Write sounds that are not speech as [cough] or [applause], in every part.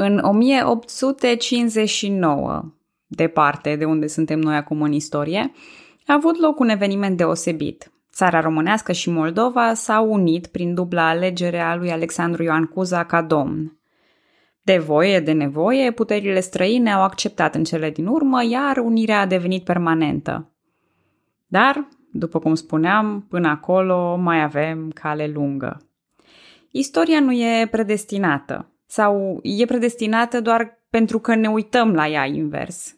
În 1859, departe de unde suntem noi acum în istorie, a avut loc un eveniment deosebit. Țara românească și Moldova s-au unit prin dubla alegere a lui Alexandru Ioan Cuza ca domn. De voie, de nevoie, puterile străine au acceptat în cele din urmă, iar unirea a devenit permanentă. Dar, după cum spuneam, până acolo mai avem cale lungă. Istoria nu e predestinată, sau e predestinată doar pentru că ne uităm la ea invers,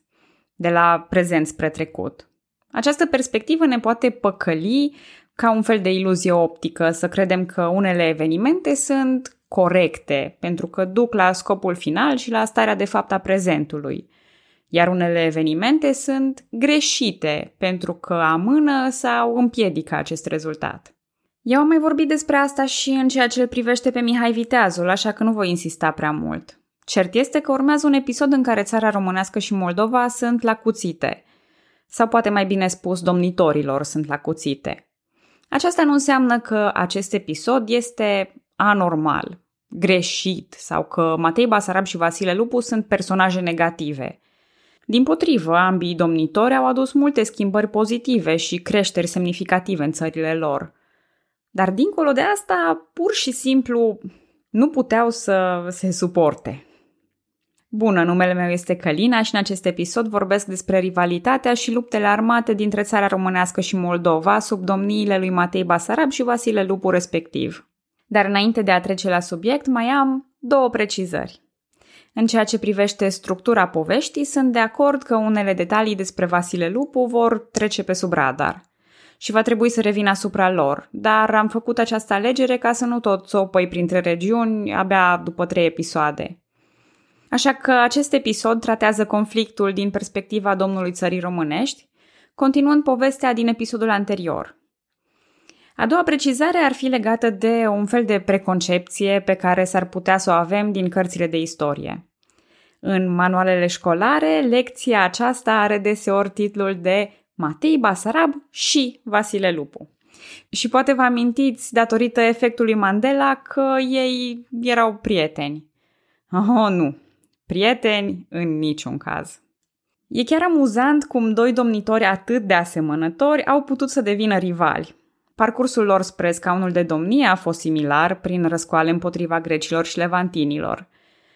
de la prezent spre trecut. Această perspectivă ne poate păcăli ca un fel de iluzie optică, să credem că unele evenimente sunt corecte, pentru că duc la scopul final și la starea de fapt a prezentului. Iar unele evenimente sunt greșite, pentru că amână sau împiedică acest rezultat. Eu am mai vorbit despre asta și în ceea ce îl privește pe Mihai Viteazul, așa că nu voi insista prea mult. Cert este că urmează un episod în care țara românească și Moldova sunt la cuțite. Sau poate mai bine spus, domnitorilor sunt la cuțite. Aceasta nu înseamnă că acest episod este anormal, greșit sau că Matei Basarab și Vasile Lupu sunt personaje negative. Din potrivă, ambii domnitori au adus multe schimbări pozitive și creșteri semnificative în țările lor – dar dincolo de asta, pur și simplu, nu puteau să se suporte. Bună, numele meu este Călina și în acest episod vorbesc despre rivalitatea și luptele armate dintre țara românească și Moldova sub domniile lui Matei Basarab și Vasile Lupu respectiv. Dar înainte de a trece la subiect, mai am două precizări. În ceea ce privește structura poveștii, sunt de acord că unele detalii despre Vasile Lupu vor trece pe sub radar și va trebui să revin asupra lor, dar am făcut această alegere ca să nu tot țopăi printre regiuni abia după trei episoade. Așa că acest episod tratează conflictul din perspectiva domnului țării românești, continuând povestea din episodul anterior. A doua precizare ar fi legată de un fel de preconcepție pe care s-ar putea să o avem din cărțile de istorie. În manualele școlare, lecția aceasta are deseori titlul de Matei Basarab și Vasile Lupu. Și poate vă amintiți, datorită efectului Mandela, că ei erau prieteni. Oh, nu. Prieteni în niciun caz. E chiar amuzant cum doi domnitori atât de asemănători au putut să devină rivali. Parcursul lor spre scaunul de domnie a fost similar prin răscoale împotriva grecilor și levantinilor.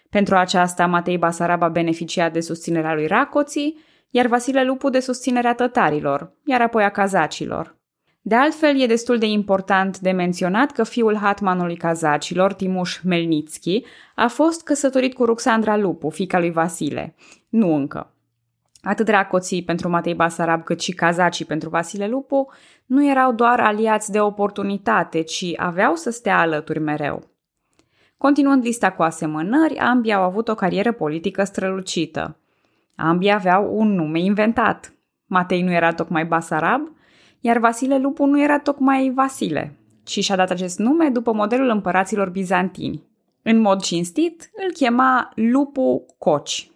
Pentru aceasta, Matei Basarab a beneficiat de susținerea lui Racoții, iar Vasile Lupu de susținerea tătarilor, iar apoi a cazacilor. De altfel, e destul de important de menționat că fiul hatmanului cazacilor, Timuș Melnitski, a fost căsătorit cu Ruxandra Lupu, fica lui Vasile. Nu încă. Atât racoții pentru Matei Basarab cât și cazacii pentru Vasile Lupu nu erau doar aliați de oportunitate, ci aveau să stea alături mereu. Continuând lista cu asemănări, ambii au avut o carieră politică strălucită. Ambii aveau un nume inventat. Matei nu era tocmai Basarab, iar Vasile Lupu nu era tocmai Vasile, ci și-a dat acest nume după modelul împăraților bizantini. În mod cinstit, îl chema Lupu Coci.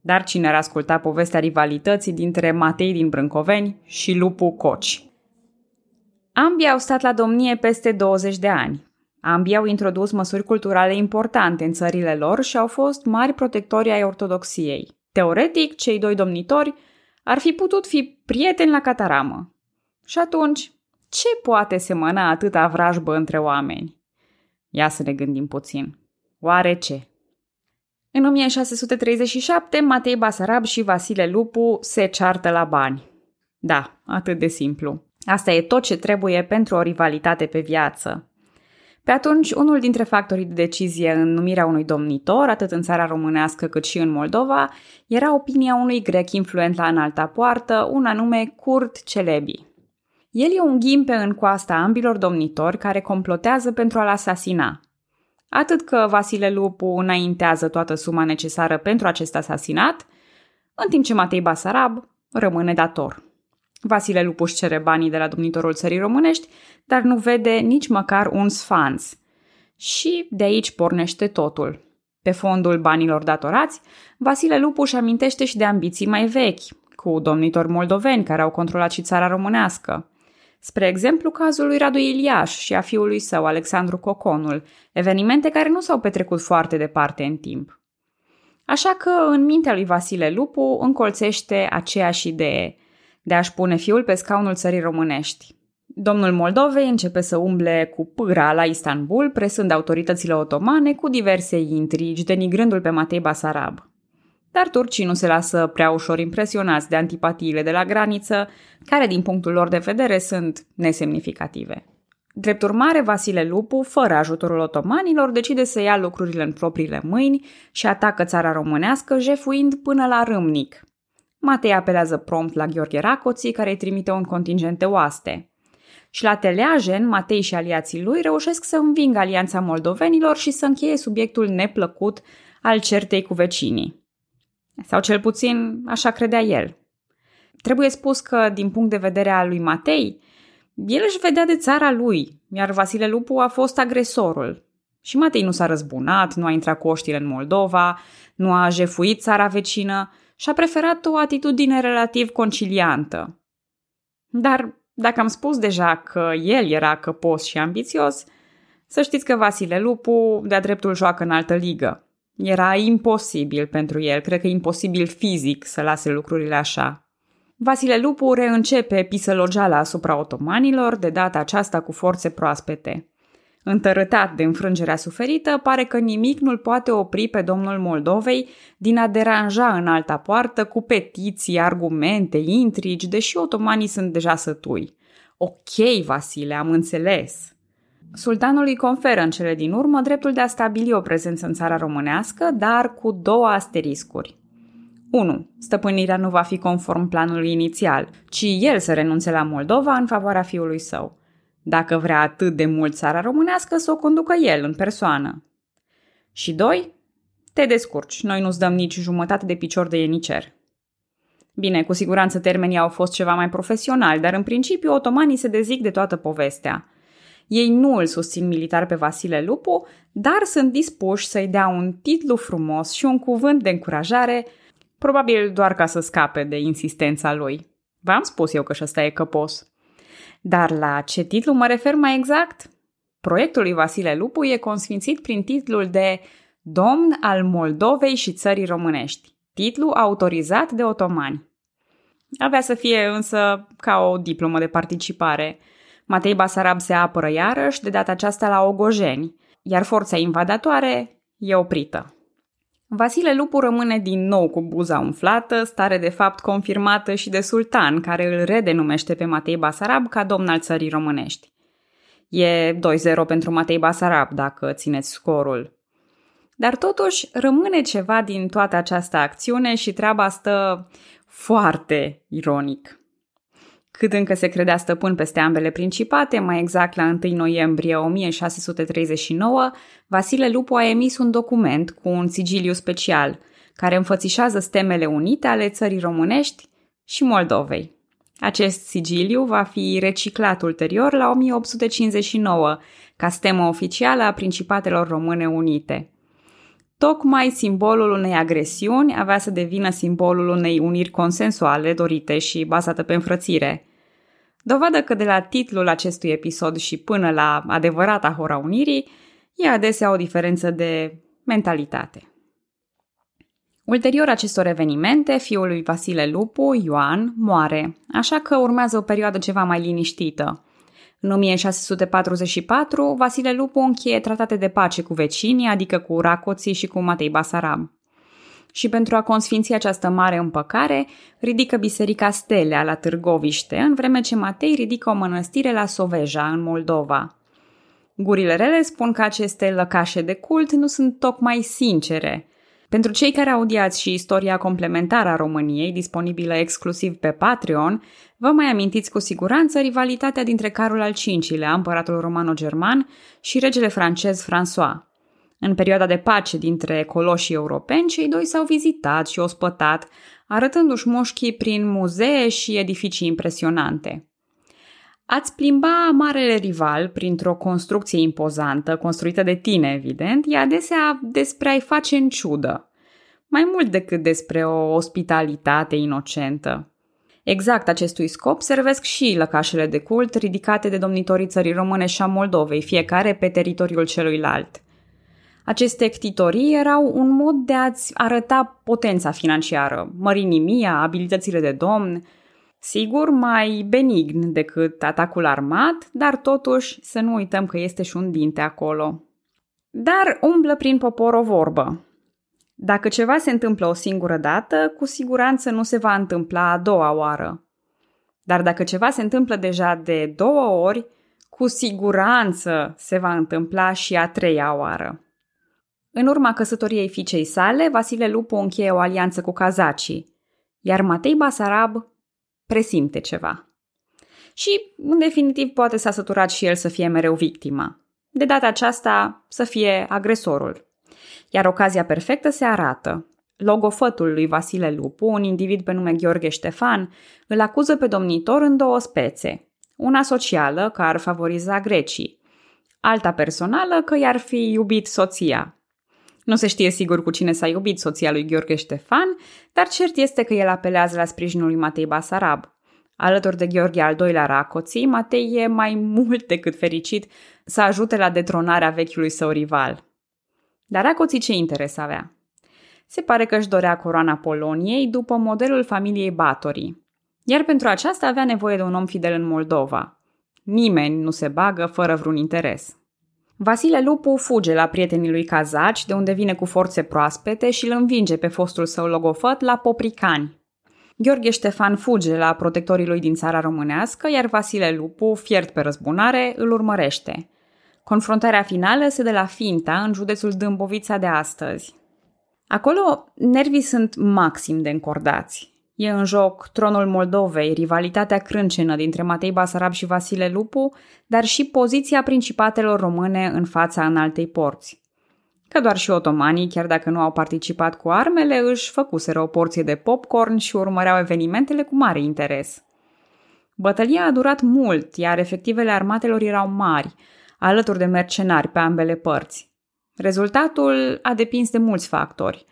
Dar cine ar asculta povestea rivalității dintre Matei din Brâncoveni și Lupu Coci? Ambii au stat la domnie peste 20 de ani. Ambii au introdus măsuri culturale importante în țările lor și au fost mari protectori ai ortodoxiei. Teoretic, cei doi domnitori ar fi putut fi prieteni la cataramă. Și atunci, ce poate semăna atâta vrajbă între oameni? Ia să ne gândim puțin. Oare ce? În 1637, Matei Basarab și Vasile Lupu se ceartă la bani. Da, atât de simplu. Asta e tot ce trebuie pentru o rivalitate pe viață. Pe atunci, unul dintre factorii de decizie în numirea unui domnitor, atât în țara românească cât și în Moldova, era opinia unui grec influent la înalta poartă, un anume Curt Celebi. El e un ghimpe în coasta ambilor domnitori care complotează pentru a-l asasina. Atât că Vasile Lupu înaintează toată suma necesară pentru acest asasinat, în timp ce Matei Basarab rămâne dator. Vasile Lupuș cere banii de la domnitorul țării românești, dar nu vede nici măcar un sfanț. Și de aici pornește totul. Pe fondul banilor datorați, Vasile Lupuș amintește și de ambiții mai vechi, cu domnitori moldoveni care au controlat și țara românească. Spre exemplu, cazul lui Radu Iliaș și a fiului său, Alexandru Coconul, evenimente care nu s-au petrecut foarte departe în timp. Așa că în mintea lui Vasile Lupu încolțește aceeași idee de a-și pune fiul pe scaunul țării românești. Domnul Moldovei începe să umble cu pâra la Istanbul, presând autoritățile otomane cu diverse intrigi, denigrându-l pe Matei Basarab. Dar turcii nu se lasă prea ușor impresionați de antipatiile de la graniță, care din punctul lor de vedere sunt nesemnificative. Drept urmare, Vasile Lupu, fără ajutorul otomanilor, decide să ia lucrurile în propriile mâini și atacă țara românească, jefuind până la Râmnic. Matei apelează prompt la Gheorghe Racoții, care îi trimite un contingent de oaste. Și la Teleajen, Matei și aliații lui reușesc să învingă alianța moldovenilor și să încheie subiectul neplăcut al certei cu vecinii. Sau cel puțin așa credea el. Trebuie spus că, din punct de vedere al lui Matei, el își vedea de țara lui, iar Vasile Lupu a fost agresorul. Și Matei nu s-a răzbunat, nu a intrat cu oștile în Moldova, nu a jefuit țara vecină și a preferat o atitudine relativ conciliantă. Dar dacă am spus deja că el era căpos și ambițios, să știți că Vasile Lupu de-a dreptul joacă în altă ligă. Era imposibil pentru el, cred că imposibil fizic să lase lucrurile așa. Vasile Lupu reîncepe pisălogeala asupra otomanilor, de data aceasta cu forțe proaspete. Întărătat de înfrângerea suferită, pare că nimic nu-l poate opri pe domnul Moldovei din a deranja în alta poartă cu petiții, argumente, intrigi, deși otomanii sunt deja sătui. Ok, Vasile, am înțeles. Sultanul îi conferă în cele din urmă dreptul de a stabili o prezență în țara românească, dar cu două asteriscuri. 1. Stăpânirea nu va fi conform planului inițial, ci el să renunțe la Moldova în favoarea fiului său. Dacă vrea atât de mult țara românească, să o conducă el în persoană. Și 2. Te descurci, noi nu-ți dăm nici jumătate de picior de ienicer. Bine, cu siguranță termenii au fost ceva mai profesionali, dar în principiu otomanii se dezic de toată povestea. Ei nu îl susțin militar pe Vasile Lupu, dar sunt dispuși să-i dea un titlu frumos și un cuvânt de încurajare – Probabil doar ca să scape de insistența lui. V-am spus eu că și ăsta e căpos. Dar la ce titlu mă refer mai exact? Proiectul lui Vasile Lupu e consfințit prin titlul de Domn al Moldovei și țării românești, titlu autorizat de otomani. Avea să fie însă ca o diplomă de participare. Matei Basarab se apără iarăși, de data aceasta la Ogojeni, iar forța invadatoare e oprită. Vasile Lupu rămâne din nou cu buza umflată, stare de fapt confirmată și de sultan, care îl redenumește pe Matei Basarab ca domn al țării românești. E 2-0 pentru Matei Basarab, dacă țineți scorul. Dar totuși rămâne ceva din toată această acțiune și treaba stă foarte ironic. Cât încă se credea stăpân peste ambele principate, mai exact la 1 noiembrie 1639, Vasile Lupu a emis un document cu un sigiliu special, care înfățișează stemele unite ale țării românești și Moldovei. Acest sigiliu va fi reciclat ulterior la 1859 ca stemă oficială a Principatelor Române Unite. Tocmai simbolul unei agresiuni avea să devină simbolul unei uniri consensuale dorite și bazată pe înfrățire. Dovadă că de la titlul acestui episod și până la adevărata Hora Unirii e adesea o diferență de mentalitate. Ulterior acestor evenimente, fiul lui Vasile Lupu, Ioan, moare, așa că urmează o perioadă ceva mai liniștită. În 1644, Vasile Lupu încheie tratate de pace cu vecinii, adică cu Racoții și cu Matei Basarab și pentru a consfinți această mare împăcare, ridică biserica Stelea la Târgoviște, în vreme ce Matei ridică o mănăstire la Soveja, în Moldova. Gurile rele spun că aceste lăcașe de cult nu sunt tocmai sincere. Pentru cei care audiați și istoria complementară a României, disponibilă exclusiv pe Patreon, vă mai amintiți cu siguranță rivalitatea dintre Carol al V-lea, împăratul romano-german, și regele francez François. În perioada de pace dintre coloșii europeni, cei doi s-au vizitat și ospătat, arătându-și mușchii prin muzee și edificii impresionante. Ați plimba marele rival printr-o construcție impozantă, construită de tine, evident, e adesea despre a-i face în ciudă, mai mult decât despre o ospitalitate inocentă. Exact acestui scop servesc și lăcașele de cult ridicate de domnitorii țării române și a Moldovei, fiecare pe teritoriul celuilalt – Aceste ctitorii erau un mod de a-ți arăta potența financiară, mărinimia, abilitățile de domn, sigur mai benign decât atacul armat, dar totuși să nu uităm că este și un dinte acolo. Dar umblă prin popor o vorbă. Dacă ceva se întâmplă o singură dată, cu siguranță nu se va întâmpla a doua oară. Dar dacă ceva se întâmplă deja de două ori, cu siguranță se va întâmpla și a treia oară. În urma căsătoriei fiicei sale, Vasile Lupu încheie o alianță cu cazacii, iar Matei Basarab presimte ceva. Și, în definitiv, poate s-a săturat și el să fie mereu victima. De data aceasta, să fie agresorul. Iar ocazia perfectă se arată. Logofătul lui Vasile Lupu, un individ pe nume Gheorghe Ștefan, îl acuză pe domnitor în două spețe. Una socială, că ar favoriza grecii. Alta personală, că i-ar fi iubit soția. Nu se știe sigur cu cine s-a iubit soția lui Gheorghe Ștefan, dar cert este că el apelează la sprijinul lui Matei Basarab. Alături de Gheorghe al doilea Racoții, Matei e mai [laughs] mult decât fericit să ajute la detronarea vechiului său rival. Dar Racoții ce interes avea? Se pare că își dorea coroana Poloniei după modelul familiei Batorii. Iar pentru aceasta avea nevoie de un om fidel în Moldova. Nimeni nu se bagă fără vreun interes. Vasile Lupu fuge la prietenii lui Cazaci, de unde vine cu forțe proaspete și îl învinge pe fostul său logofăt la Popricani. Gheorghe Ștefan fuge la protectorii lui din țara românească, iar Vasile Lupu, fiert pe răzbunare, îl urmărește. Confruntarea finală se de la Finta, în județul Dâmbovița de astăzi. Acolo, nervii sunt maxim de încordați. E în joc tronul Moldovei, rivalitatea crâncenă dintre Matei Basarab și Vasile Lupu, dar și poziția principatelor române în fața înaltei porți. Că doar și otomanii, chiar dacă nu au participat cu armele, își făcuseră o porție de popcorn și urmăreau evenimentele cu mare interes. Bătălia a durat mult, iar efectivele armatelor erau mari, alături de mercenari pe ambele părți. Rezultatul a depins de mulți factori.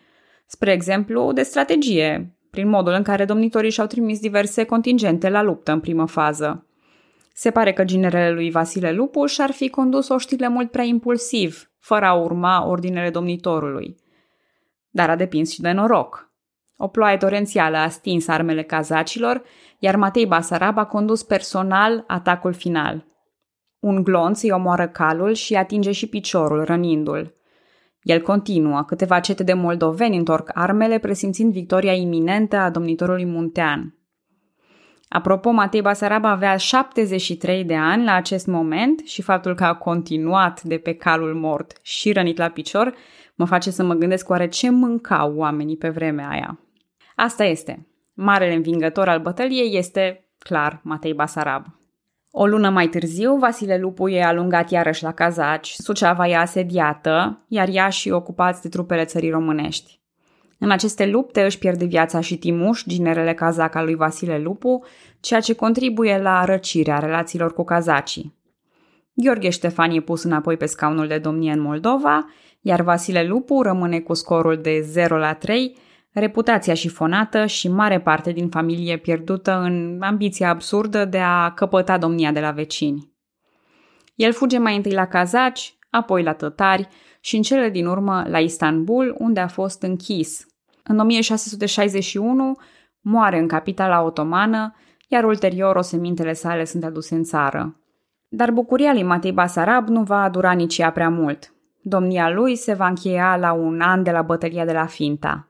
Spre exemplu, de strategie, prin modul în care domnitorii și-au trimis diverse contingente la luptă în primă fază. Se pare că ginerele lui Vasile Lupu și-ar fi condus oștile mult prea impulsiv, fără a urma ordinele domnitorului. Dar a depins și de noroc. O ploaie torențială a stins armele cazacilor, iar Matei Basarab a condus personal atacul final. Un glonț îi omoară calul și atinge și piciorul, rănindu-l. El continuă, câteva cete de moldoveni întorc armele, presimțind victoria iminentă a domnitorului muntean. Apropo, Matei Basarab avea 73 de ani la acest moment și faptul că a continuat de pe calul mort și rănit la picior mă face să mă gândesc oare ce mâncau oamenii pe vremea aia. Asta este. Marele învingător al bătăliei este, clar, Matei Basarab. O lună mai târziu, Vasile Lupu e alungat iarăși la Cazaci, Suceava e asediată, iar ea și ocupați de trupele țării românești. În aceste lupte își pierde viața și Timuș, ginerele cazac al lui Vasile Lupu, ceea ce contribuie la răcirea relațiilor cu cazacii. Gheorghe Ștefan e pus înapoi pe scaunul de domnie în Moldova, iar Vasile Lupu rămâne cu scorul de 0 la 3, reputația șifonată și mare parte din familie pierdută în ambiția absurdă de a căpăta domnia de la vecini. El fuge mai întâi la cazaci, apoi la tătari și în cele din urmă la Istanbul, unde a fost închis. În 1661 moare în capitala otomană, iar ulterior osemintele sale sunt aduse în țară. Dar bucuria lui Matei Basarab nu va dura nici ea prea mult. Domnia lui se va încheia la un an de la bătălia de la Finta.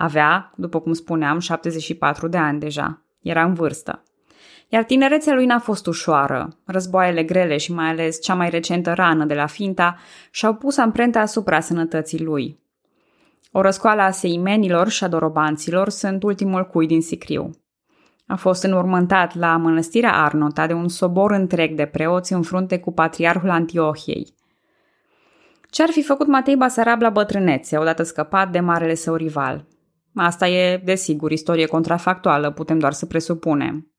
Avea, după cum spuneam, 74 de ani deja. Era în vârstă. Iar tinerețea lui n-a fost ușoară. Războaiele grele și mai ales cea mai recentă rană de la Finta și-au pus amprenta asupra sănătății lui. O răscoală a seimenilor și a dorobanților sunt ultimul cui din Sicriu. A fost înurmântat la mănăstirea Arnota de un sobor întreg de preoți în frunte cu patriarhul Antiohiei. Ce ar fi făcut Matei Basarab la bătrânețe, odată scăpat de marele său rival? Asta e, desigur, istorie contrafactuală, putem doar să presupunem.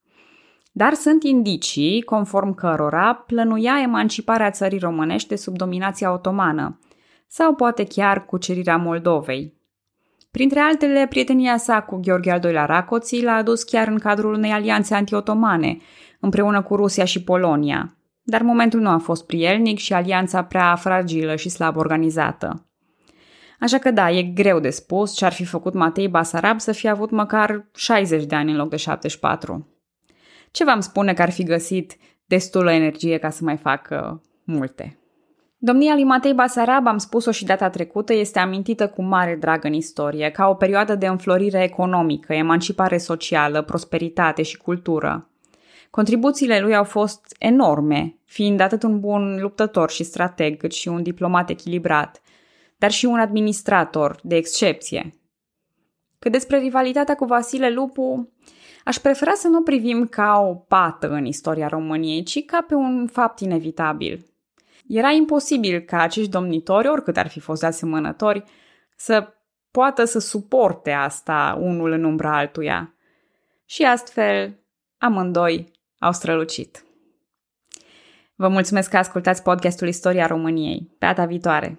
Dar sunt indicii conform cărora plănuia emanciparea țării românești sub dominația otomană, sau poate chiar cucerirea Moldovei. Printre altele, prietenia sa cu Gheorghe al II-lea Racoții l-a adus chiar în cadrul unei alianțe antiotomane, împreună cu Rusia și Polonia. Dar momentul nu a fost prielnic și alianța prea fragilă și slab organizată. Așa că da, e greu de spus ce ar fi făcut Matei Basarab să fie avut măcar 60 de ani în loc de 74. Ce v-am spune că ar fi găsit destulă energie ca să mai facă multe. Domnia lui Matei Basarab, am spus-o și data trecută, este amintită cu mare drag în istorie, ca o perioadă de înflorire economică, emancipare socială, prosperitate și cultură. Contribuțiile lui au fost enorme, fiind atât un bun luptător și strateg, cât și un diplomat echilibrat, dar și un administrator de excepție. Cât despre rivalitatea cu Vasile Lupu, aș prefera să nu privim ca o pată în istoria României, ci ca pe un fapt inevitabil. Era imposibil ca acești domnitori, oricât ar fi fost de asemănători, să poată să suporte asta unul în umbra altuia. Și astfel, amândoi au strălucit. Vă mulțumesc că ascultați podcastul Istoria României. Pe data viitoare!